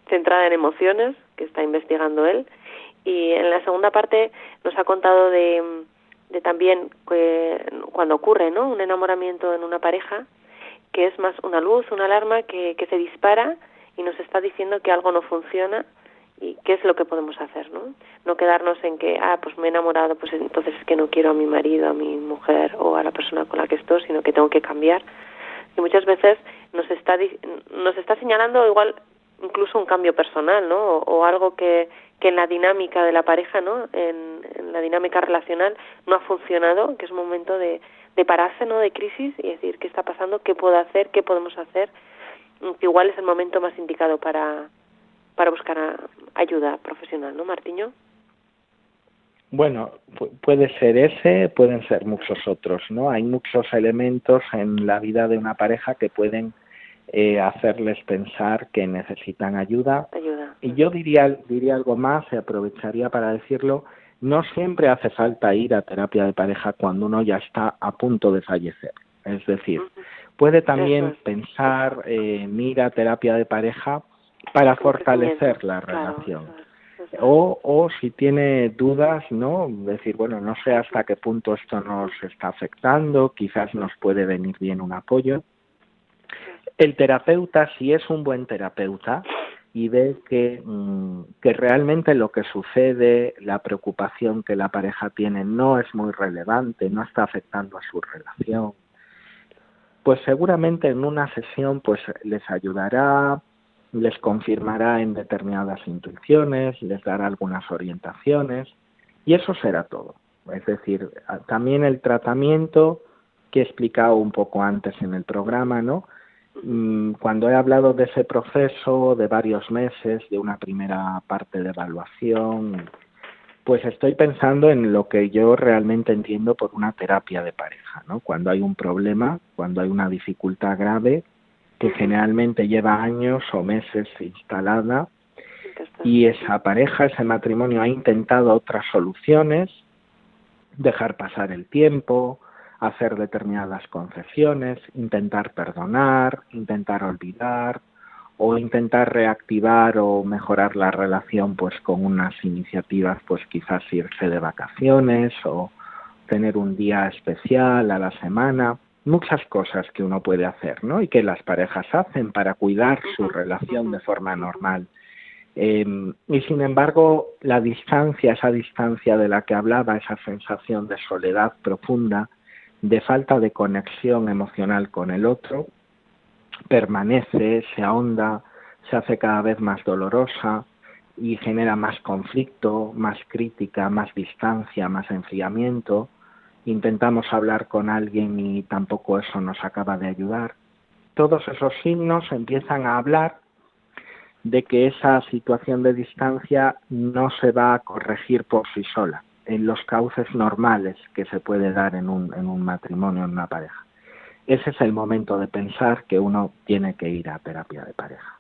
centrada en emociones que está investigando él y en la segunda parte nos ha contado de, de también que cuando ocurre no un enamoramiento en una pareja que es más una luz, una alarma que, que se dispara y nos está diciendo que algo no funciona y qué es lo que podemos hacer, ¿no? No quedarnos en que, ah, pues me he enamorado, pues entonces es que no quiero a mi marido, a mi mujer o a la persona con la que estoy, sino que tengo que cambiar. Y muchas veces nos está, nos está señalando igual incluso un cambio personal, ¿no? O, algo que, que en la dinámica de la pareja, ¿no? En, la dinámica relacional no ha funcionado, que es un momento de, de pararse, ¿no? De crisis y decir qué está pasando, qué puedo hacer, qué podemos hacer. Que igual es el momento más indicado para, para buscar ayuda profesional, ¿no, Martiño? Bueno, pu- puede ser ese, pueden ser muchos otros, ¿no? Hay muchos elementos en la vida de una pareja que pueden eh, hacerles pensar que necesitan ayuda. Ayuda. Y yo diría, diría algo más, y aprovecharía para decirlo, no siempre hace falta ir a terapia de pareja cuando uno ya está a punto de fallecer. Es decir, puede también es. pensar eh, en ir a terapia de pareja para fortalecer la relación. O, o si tiene dudas, ¿no? Decir, bueno, no sé hasta qué punto esto nos está afectando, quizás nos puede venir bien un apoyo. El terapeuta, si es un buen terapeuta y ve que, mm, que realmente lo que sucede, la preocupación que la pareja tiene no es muy relevante, no está afectando a su relación, pues seguramente en una sesión pues les ayudará, les confirmará en determinadas intuiciones, les dará algunas orientaciones y eso será todo. Es decir, también el tratamiento que he explicado un poco antes en el programa, ¿no? Mm, Cuando he hablado de ese proceso de varios meses, de una primera parte de evaluación, pues estoy pensando en lo que yo realmente entiendo por una terapia de pareja, ¿no? Cuando hay un problema, cuando hay una dificultad grave, que generalmente lleva años o meses instalada, y esa pareja, ese matrimonio ha intentado otras soluciones, dejar pasar el tiempo, hacer determinadas concesiones, intentar perdonar, intentar olvidar o intentar reactivar o mejorar la relación pues con unas iniciativas pues quizás irse de vacaciones o tener un día especial a la semana, muchas cosas que uno puede hacer, ¿no? Y que las parejas hacen para cuidar su relación de forma normal. Eh, y sin embargo, la distancia, esa distancia de la que hablaba, esa sensación de soledad profunda, de falta de conexión emocional con el otro, permanece, se ahonda, se hace cada vez más dolorosa y genera más conflicto, más crítica, más distancia, más enfriamiento. Intentamos hablar con alguien y tampoco eso nos acaba de ayudar. Todos esos signos empiezan a hablar de que esa situación de distancia no se va a corregir por sí sola en los cauces normales que se puede dar en un, en un matrimonio, en una pareja. Ese es el momento de pensar que uno tiene que ir a terapia de pareja.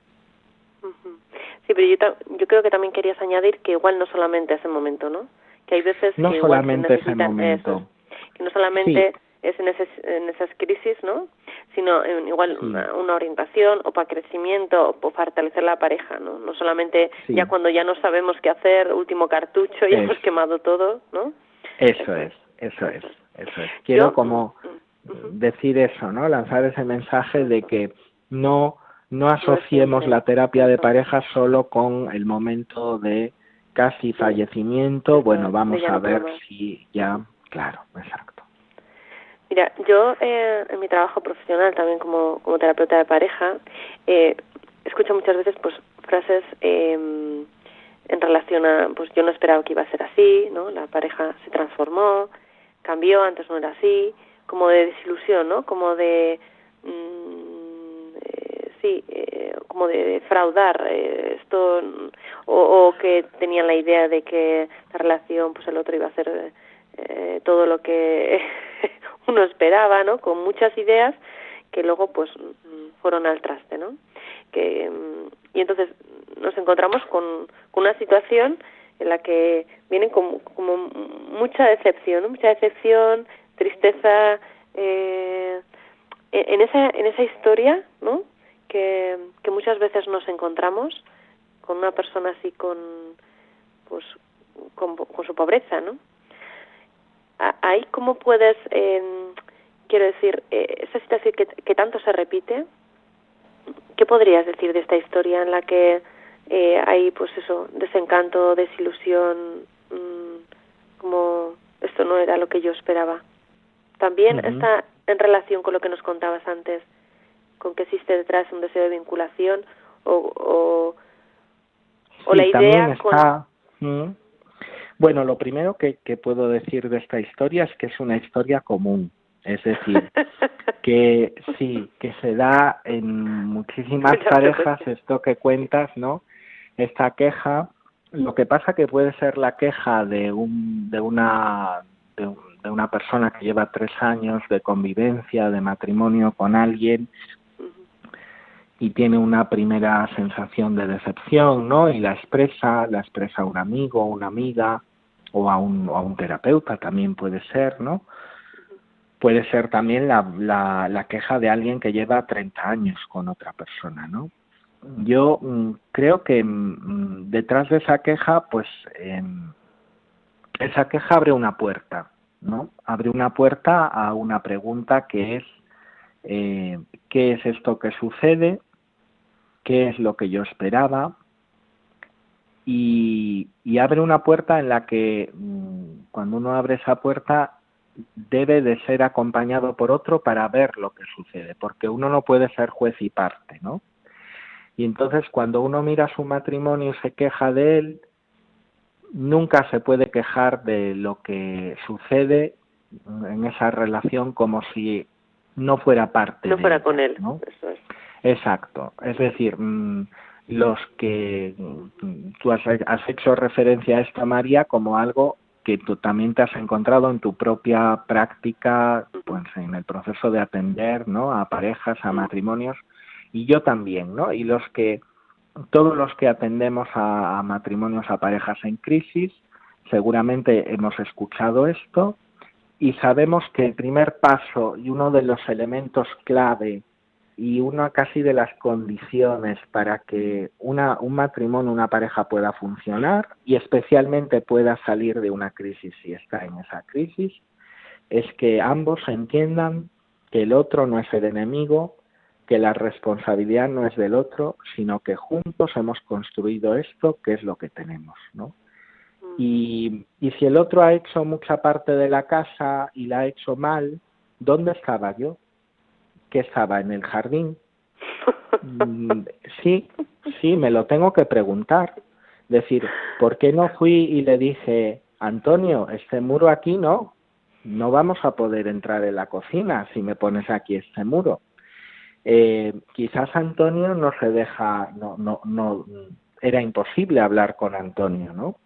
Sí, pero yo, yo creo que también querías añadir que igual no solamente ese momento, ¿no? Que hay veces No que solamente ese momento. eso, que no solamente es en, ese- en esas crisis, ¿no? Sino en igual una, una orientación o para crecimiento o para fortalecer la pareja, ¿no? No solamente Sí. ya cuando ya no sabemos qué hacer, último cartucho, ya Es. hemos quemado todo, ¿no? Eso Eso es, es. eso es, eso es. Quiero Yo- como Mm, decir eso, ¿no? Lanzar ese mensaje de que no no asociemos la terapia de pareja solo con el momento de casi fallecimiento. Bueno, vamos a ver si ya, claro, exacto. Mira, yo eh, en mi trabajo profesional también como, como terapeuta de pareja eh, escucho muchas veces pues frases eh, en relación a pues yo no esperaba que iba a ser así, ¿no? La pareja se transformó, cambió, antes no era así, como de desilusión, ¿no? Como de mm, eh, sí, eh, como de defraudar eh, esto o, o que tenían la idea de que la relación pues el otro iba a eh, todo lo que uno esperaba, ¿no? Con muchas ideas que luego pues fueron al traste, ¿no? Que mm, y entonces nos encontramos con, una situación en la que vienen como, como mucha decepción, ¿no? mucha decepción, tristeza, eh, en en esa en esa historia, ¿no? Que, que muchas veces nos encontramos con una persona así con pues con, con su pobreza, ¿no? Ahí cómo puedes, eh, quiero decir, eh, esa situación que, que tanto se repite, ¿qué podrías decir de esta historia en la que eh, hay, pues eso, desencanto, desilusión, mm, como esto no era lo que yo esperaba? También está en relación con lo que nos contabas antes, con que existe detrás un deseo de vinculación o, o, o Sí, la idea con... está. Mm. Bueno, lo primero que, que puedo decir de esta historia es que es una historia común. Es decir, que sí, que se da en muchísimas parejas esto que cuentas, ¿no? Esta queja, lo que pasa que puede ser la queja de un de una de, un- de una persona que lleva tres años de convivencia, de matrimonio con alguien y tiene una primera sensación de decepción, ¿no? Y la expresa, la expresa un amigo, una amiga o a un, o a un terapeuta también puede ser, ¿no? Puede ser también la, la, la queja de alguien que lleva 30 años con otra persona, ¿no? Yo mm, creo que mm, detrás de esa queja, pues em, esa queja abre una puerta, ¿no? Abre una puerta a una pregunta que es eh, qué es esto que sucede, qué es lo que yo esperaba y, y abre una puerta en la que mm, cuando uno abre esa puerta debe de ser acompañado por otro para ver lo que sucede, porque uno no puede ser juez y parte, ¿no? Y entonces cuando uno mira su matrimonio y se queja de él, nunca se puede quejar de lo que sucede en esa relación como si no fuera parte no de fuera ella, con él, ¿no? eso es. Exacto. Es decir, mm, los que tú has, has hecho referencia a esta María como algo que tú también te has encontrado en tu propia práctica, pues en el proceso de atender, ¿no? A parejas, a matrimonios y yo también, ¿no? Y los que todos los que atendemos a, a matrimonios, a parejas en crisis, seguramente hemos escuchado esto y sabemos que el primer paso y uno de los elementos clave y una casi de las condiciones para que una, un matrimonio, una pareja pueda funcionar y especialmente pueda salir de una crisis si está en esa crisis, es que ambos entiendan que el otro no es el enemigo, que la responsabilidad no es del otro, sino que juntos hemos construido esto que es lo que tenemos, ¿no? Y, y si el otro ha hecho mucha parte de la casa y la ha hecho mal, ¿dónde estaba yo? Que estaba en el jardín. Mm, Sí, sí, me lo tengo que preguntar. Decir, ¿por qué no fui y le dije, Antonio, este muro aquí no, no vamos a poder entrar en la cocina si me pones aquí este muro? Eh, quizás Antonio no se deja, no, no, no, era imposible hablar con Antonio, ¿no?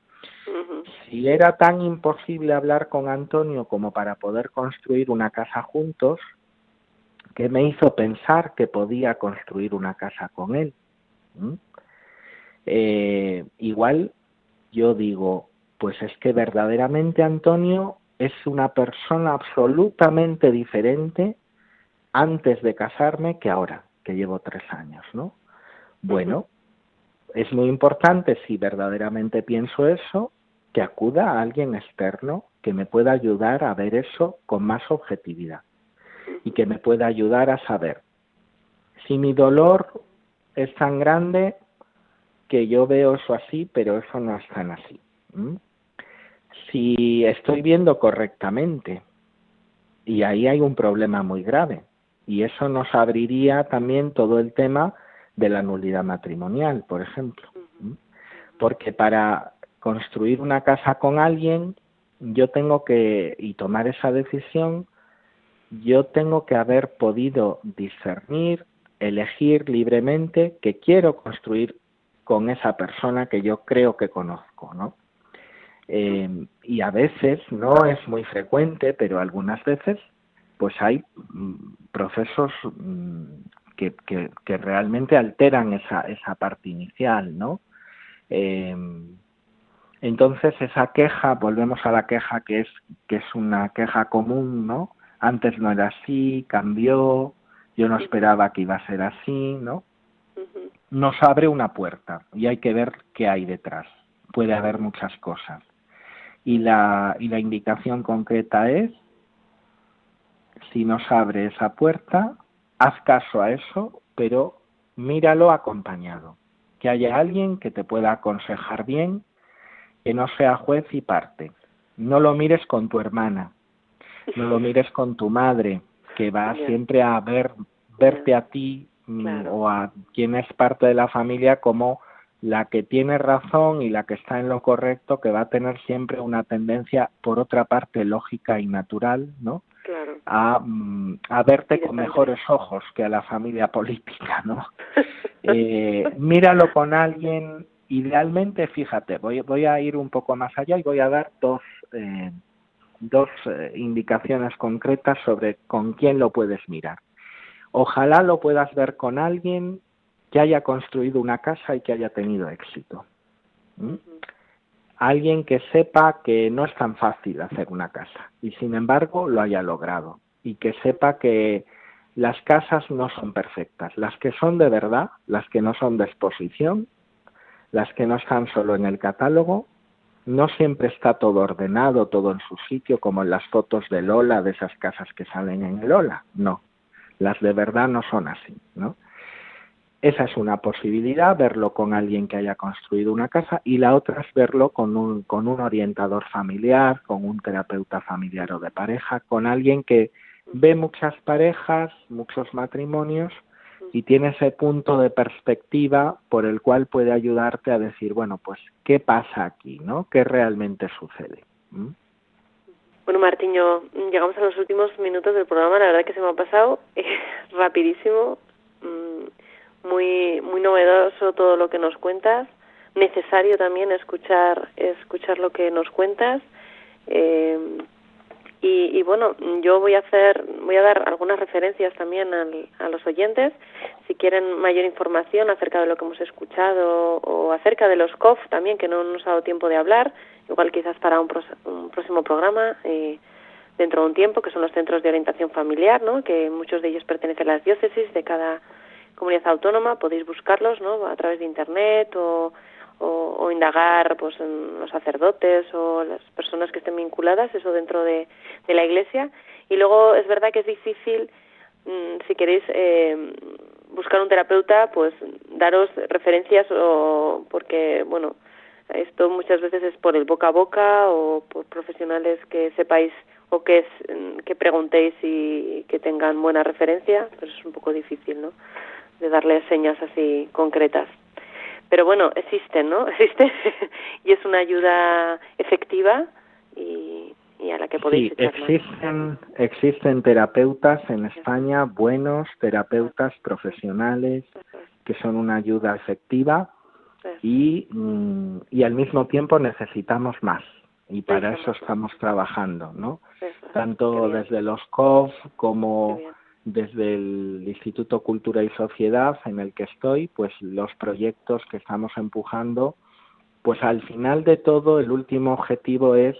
Si era tan imposible hablar con Antonio como para poder construir una casa juntos, que me hizo pensar que podía construir una casa con él. ¿Mm? Eh, igual yo digo, pues es que verdaderamente Antonio es una persona absolutamente diferente antes de casarme que ahora, que llevo tres años, ¿no? Bueno, es muy importante si verdaderamente pienso eso, que acuda a alguien externo que me pueda ayudar a ver eso con más objetividad y que me pueda ayudar a saber si mi dolor es tan grande que yo veo eso así, pero eso no es tan así. Si estoy viendo correctamente, y ahí hay un problema muy grave, y eso nos abriría también todo el tema de la nulidad matrimonial, por ejemplo. Porque para construir una casa con alguien, yo tengo que, y tomar esa decisión, yo tengo que haber podido discernir, elegir libremente que quiero construir con esa persona que yo creo que conozco, ¿no? Eh, y a veces, no es muy frecuente, pero algunas veces, pues hay mm, procesos mm, que, que, realmente alteran esa, esa parte inicial, ¿no? Eh, entonces esa queja, volvemos a la queja que es que es una queja común, ¿no? Antes no era así, cambió, yo no esperaba que iba a ser así, ¿no? Nos abre una puerta y hay que ver qué hay detrás. Puede haber muchas cosas. Y la, y la indicación concreta es, si nos abre esa puerta, haz caso a eso, pero míralo acompañado. Que haya alguien que te pueda aconsejar bien que no sea juez y parte. No lo mires con tu hermana, no lo mires con tu madre, que va siempre a ver verte a ti mm, o a quien es parte de la familia como la que tiene razón y la que está en lo correcto, que va a tener siempre una tendencia, por otra parte, lógica y natural, ¿no? A, mm, a verte con mejores ojos que a la familia política, ¿no? eh, míralo con alguien Idealmente, fíjate, voy, voy a ir un poco más allá y voy a dar dos, eh, dos eh, indicaciones concretas sobre con quién lo puedes mirar. Ojalá lo puedas ver con alguien que haya construido una casa y que haya tenido éxito. Alguien que sepa que no es tan fácil hacer una casa y sin embargo lo haya logrado y que sepa que las casas no son perfectas, las que son de verdad, las que no son de exposición, las que no están solo en el catálogo, no siempre está todo ordenado, todo en su sitio, como en las fotos de Lola, de esas casas que salen en el Lola. No, las de verdad no son así, ¿no? Esa es una posibilidad, verlo con alguien que haya construido una casa, y la otra es verlo con un, con un orientador familiar, con un terapeuta familiar o de pareja, con alguien que ve muchas parejas, muchos matrimonios, y tiene ese punto de perspectiva por el cual puede ayudarte a decir, bueno, pues, ¿qué pasa aquí? ¿no? ¿Qué realmente sucede? ¿Mm? Bueno, Martiño, llegamos a los últimos minutos del programa, la verdad que se me ha pasado rapidísimo, mm, muy, muy novedoso todo lo que nos cuentas, necesario también escuchar, escuchar lo que nos cuentas. Eh, y, y, bueno, yo voy a hacer, voy a dar algunas referencias también al, a los oyentes, si quieren mayor información acerca de lo que hemos escuchado o acerca de los COF también, que no nos ha dado tiempo de hablar, igual quizás para un, un próximo programa eh, dentro de un tiempo, que son los centros de orientación familiar, ¿no? que muchos de ellos pertenecen a las diócesis de cada comunidad autónoma, podéis buscarlos ¿no? a través de internet o o, indagar pues en los sacerdotes o las personas que estén vinculadas eso dentro de, de la iglesia. Y luego es verdad que es difícil mm, si queréis eh, buscar un terapeuta pues daros referencias o porque bueno esto muchas veces es por el boca a boca o por profesionales que sepáis o que es, que preguntéis y que tengan buena referencia pero es un poco difícil no de darle señas así concretas pero bueno, existen, ¿no? Existe. Y es una ayuda efectiva y, a la que podéis sí, existen, existen terapeutas en España, buenos terapeutas profesionales que son una ayuda efectiva y, mm, y al mismo tiempo necesitamos más. Y para eso estamos trabajando, ¿no? Tanto desde los COF como desde el Instituto Cultura y Sociedad en el que estoy, pues los proyectos que estamos empujando, pues al final de todo el último objetivo es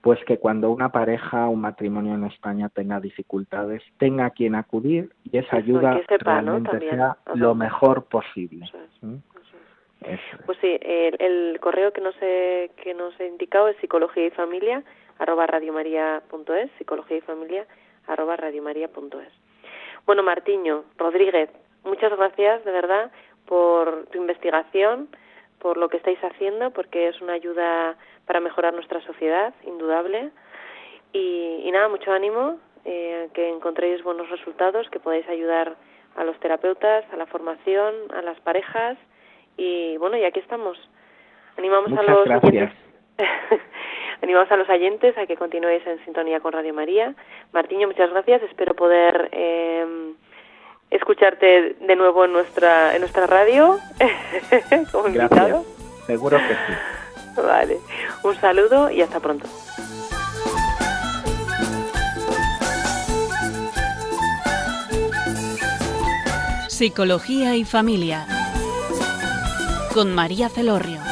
pues que cuando una pareja, un matrimonio en España tenga dificultades, tenga a quien acudir y esa ayuda realmente sea Ajá. lo mejor posible. Eso es, ¿Mm? eso es. Eso es. Pues sí, el, el correo que nos he, que nos he indicado es psicología y familia arroba radiomaria.es, psicología y familia arroba radiomaria.es. Bueno, Martiño, Rodríguez, muchas gracias de verdad por tu investigación, por lo que estáis haciendo, porque es una ayuda para mejorar nuestra sociedad, indudable. Y, y nada, mucho ánimo, eh, que encontréis buenos resultados, que podáis ayudar a los terapeutas, a la formación, a las parejas. Y bueno, y aquí estamos. Animamos Muchas a los gracias. Animamos a los oyentes a que continuéis en sintonía con Radio María. Martiño, muchas gracias. Espero poder eh, escucharte de nuevo en nuestra en nuestra radio como invitado. Gracias. Seguro que sí. Vale. Un saludo y hasta pronto. Psicología y familia. Con María Celorrio.